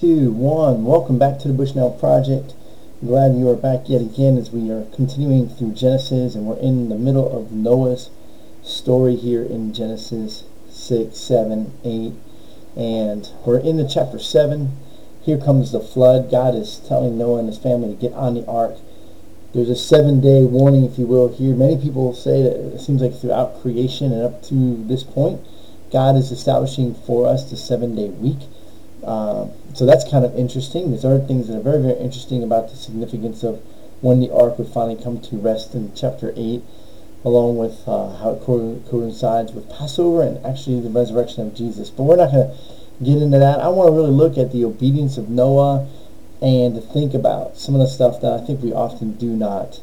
two, one. Welcome back to the Bushnell Project. I'm glad you are back yet again as we are continuing through Genesis and we're in the middle of Noah's story here in Genesis 6, 7, 8. And we're in the chapter 7. Here comes the flood. God is telling Noah and his family to get on the ark. There's a seven day warning, if you will, here. Many people say that it seems like throughout creation and up to this point, God is establishing for us the seven day week. Uh, so that's kind of interesting. There's other things that are very, very interesting about the significance of when the ark would finally come to rest in chapter 8, along with uh, how it co- coincides with Passover and actually the resurrection of Jesus. But we're not going to get into that. I want to really look at the obedience of Noah and to think about some of the stuff that I think we often do not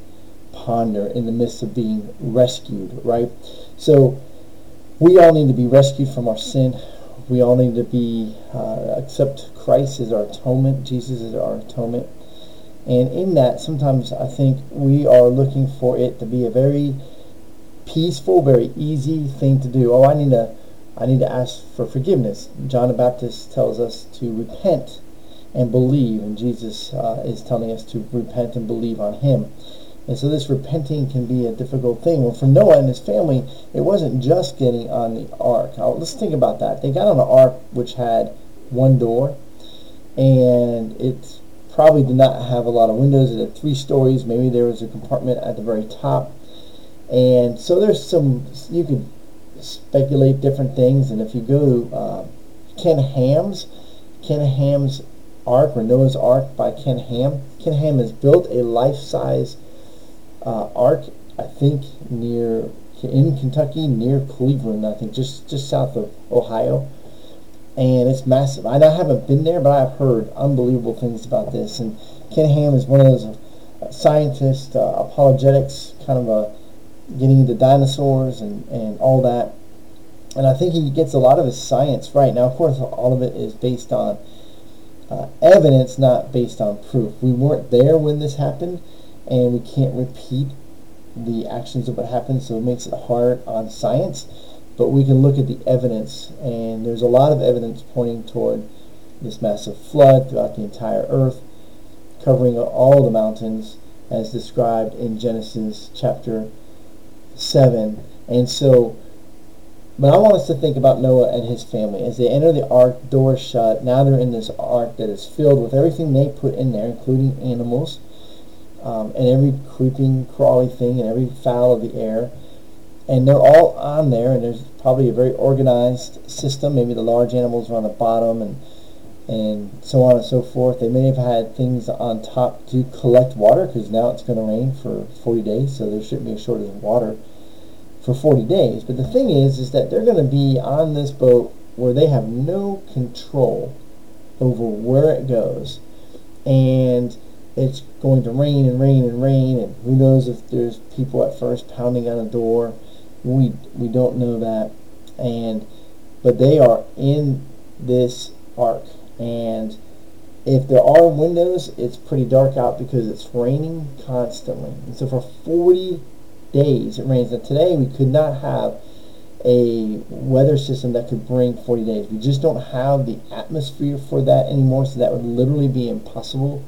ponder in the midst of being rescued, right? So we all need to be rescued from our sin we all need to be uh, accept Christ as our atonement. Jesus is our atonement. And in that, sometimes I think we are looking for it to be a very peaceful, very easy thing to do. Oh, I need to, I need to ask for forgiveness. John the Baptist tells us to repent and believe, and Jesus uh, is telling us to repent and believe on Him. And so this repenting can be a difficult thing. Well, for Noah and his family, it wasn't just getting on the ark. Now, let's think about that. They got on the ark which had one door, and it probably did not have a lot of windows. It had three stories. Maybe there was a compartment at the very top. And so there's some, you could speculate different things. And if you go to uh, Ken Ham's, Ken Ham's Ark, or Noah's Ark by Ken Ham, Ken Ham has built a life-size uh, ark, I think near in Kentucky, near Cleveland, I think just just south of Ohio, and it's massive. I I haven't been there, but I've heard unbelievable things about this. And Ken Ham is one of those uh, scientists, uh, apologetics, kind of a getting into dinosaurs and and all that. And I think he gets a lot of his science right. Now, of course, all of it is based on uh, evidence, not based on proof. We weren't there when this happened, and we can't repeat the actions of what happened, so it makes it hard on science. But we can look at the evidence, and there's a lot of evidence pointing toward this massive flood throughout the entire earth, covering all the mountains as described in Genesis chapter 7. And so, but I want us to think about Noah and his family. As they enter the ark, doors shut, now they're in this ark that is filled with everything they put in there, including animals um, and every creeping, crawly thing and every fowl of the air. And they're all on there, and there's probably a very organized system. Maybe the large animals are on the bottom, and and so on and so forth. They may have had things on top to collect water because now it's going to rain for 40 days, so there shouldn't be a shortage of water for 40 days. But the thing is, is that they're going to be on this boat where they have no control over where it goes, and it's going to rain and rain and rain, and who knows if there's people at first pounding on a door. We we don't know that, and but they are in this ark, and if there are windows, it's pretty dark out because it's raining constantly. And so for 40 days it rains. And today we could not have a weather system that could bring 40 days. We just don't have the atmosphere for that anymore, so that would literally be impossible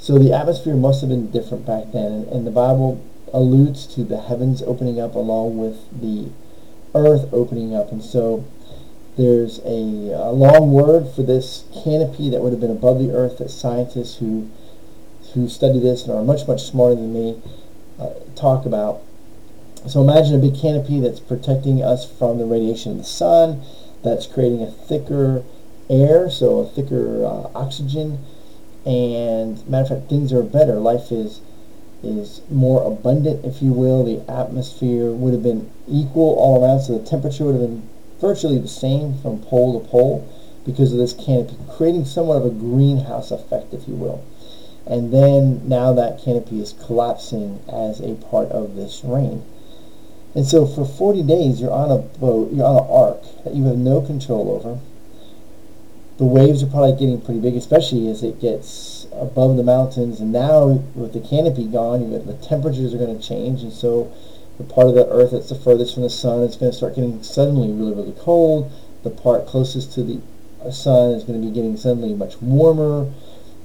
so the atmosphere must have been different back then, and, and the Bible alludes to the heavens opening up along with the earth opening up. And so there's a, a, long word for this canopy that would have been above the earth that scientists who who study this and are much much smarter than me uh, talk about. So imagine a big canopy that's protecting us from the radiation of the sun, that's creating a thicker air, so a thicker uh, oxygen and matter of fact, things are better. Life is is more abundant, if you will. The atmosphere would have been equal all around, so the temperature would have been virtually the same from pole to pole because of this canopy, creating somewhat of a greenhouse effect, if you will. And then now that canopy is collapsing as a part of this rain. And so for 40 days, you're on a boat, you're on an ark that you have no control over the waves are probably getting pretty big, especially as it gets above the mountains. And now with the canopy gone, the temperatures are going to change, and so the part of the Earth that's the furthest from the sun is going to start getting suddenly really, really cold. The part closest to the uh, sun is going to be getting suddenly much warmer,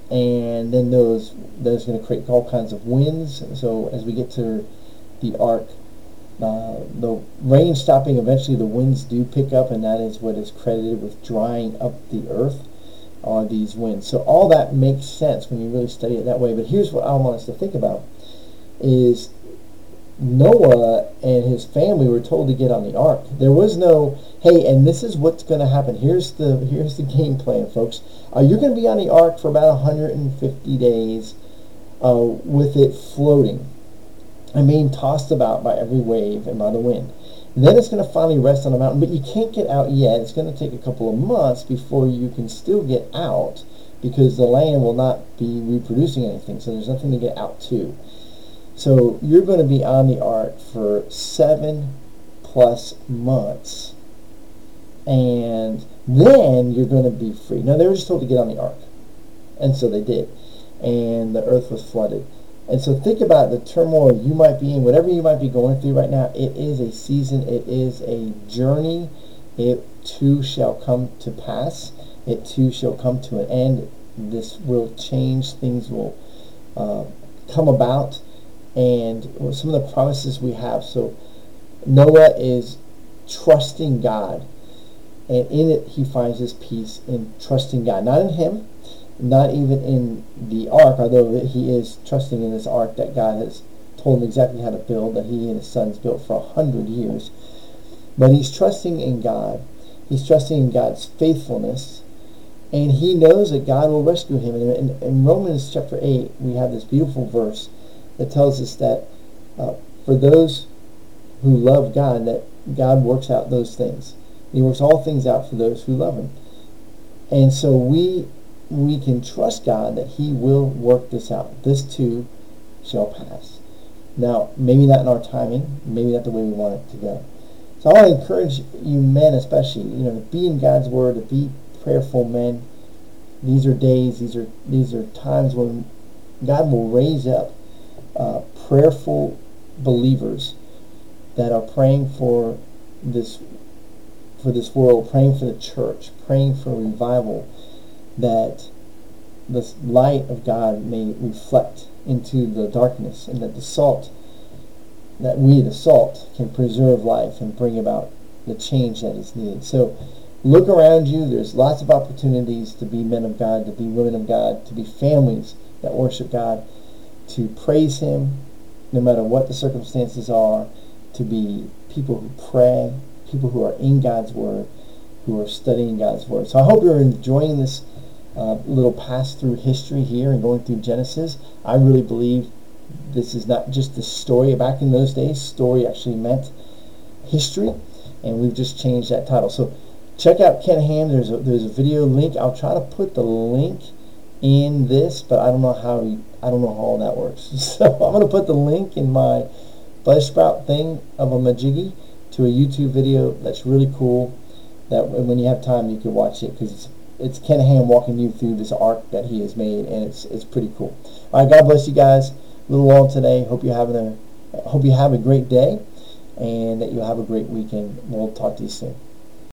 and then those those going to create all kinds of winds. So as we get to the ark, uh, the rain stopping, eventually the winds do pick up, and that is what is credited with drying up the earth are these winds. So all that makes sense when you really study it that way. But here's what I want us to think about is Noah and his family were told to get on the ark. There was no, hey, and this is what's going to happen. Here's the here's the game plan, folks. Uh, you're going to be on the ark for about 150 days uh, with it floating and being tossed about by every wave and by the wind. Then it's going to finally rest on a mountain, but you can't get out yet. It's going to take a couple of months before you can still get out because the land will not be reproducing anything, so there's nothing to get out to. So you're going to be on the ark for seven plus months, and then you're going to be free. Now, they were just told to get on the ark, and so they did, and the earth was flooded. And so think about the turmoil you might be in, whatever you might be going through right now. It is a season. It is a journey. It too shall come to pass. It too shall come to an end. This will change. Things will uh, come about. And some of the promises we have. So Noah is trusting God. And in it, he finds his peace in trusting God. Not in him, not even in the ark, although he is trusting in this ark that God has told him exactly how to build, that he and his sons built for a hundred years. But he's trusting in God. He's trusting in God's faithfulness. And he knows that God will rescue him. And in, in Romans chapter 8, we have this beautiful verse that tells us that uh, for those who love God, that God works out those things. He works all things out for those who love him. And so we we can trust God that He will work this out. This too shall pass. Now, maybe not in our timing, maybe not the way we want it to go. So I want to encourage you men especially, you know, to be in God's Word, to be prayerful men. These are days, these are these are times when God will raise up uh, prayerful believers that are praying for this for this world, praying for the church, praying for revival, that the light of God may reflect into the darkness and that the salt, that we, the salt, can preserve life and bring about the change that is needed. So look around you. There's lots of opportunities to be men of God, to be women of God, to be families that worship God, to praise Him no matter what the circumstances are, to be people who pray, people who are in God's Word, who are studying God's Word. So I hope you're enjoying this uh, little pass through history here and going through Genesis. I really believe this is not just a story. Back in those days, story actually meant history, and we've just changed that title. So check out Ken Ham. There's a, there's a video link. I'll try to put the link in this, but I don't know how I don't know how all that works. So I'm going to put the link in my Buzzsprout thing of a Majiggy to a YouTube video that's really cool. That when you have time, you can watch it because it's it's Ken Ham walking you through this ark that he has made, and it's it's pretty cool. All right, God bless you guys. A little long today. Hope you're having a hope you have a great day, and that you have a great weekend. We'll talk to you soon.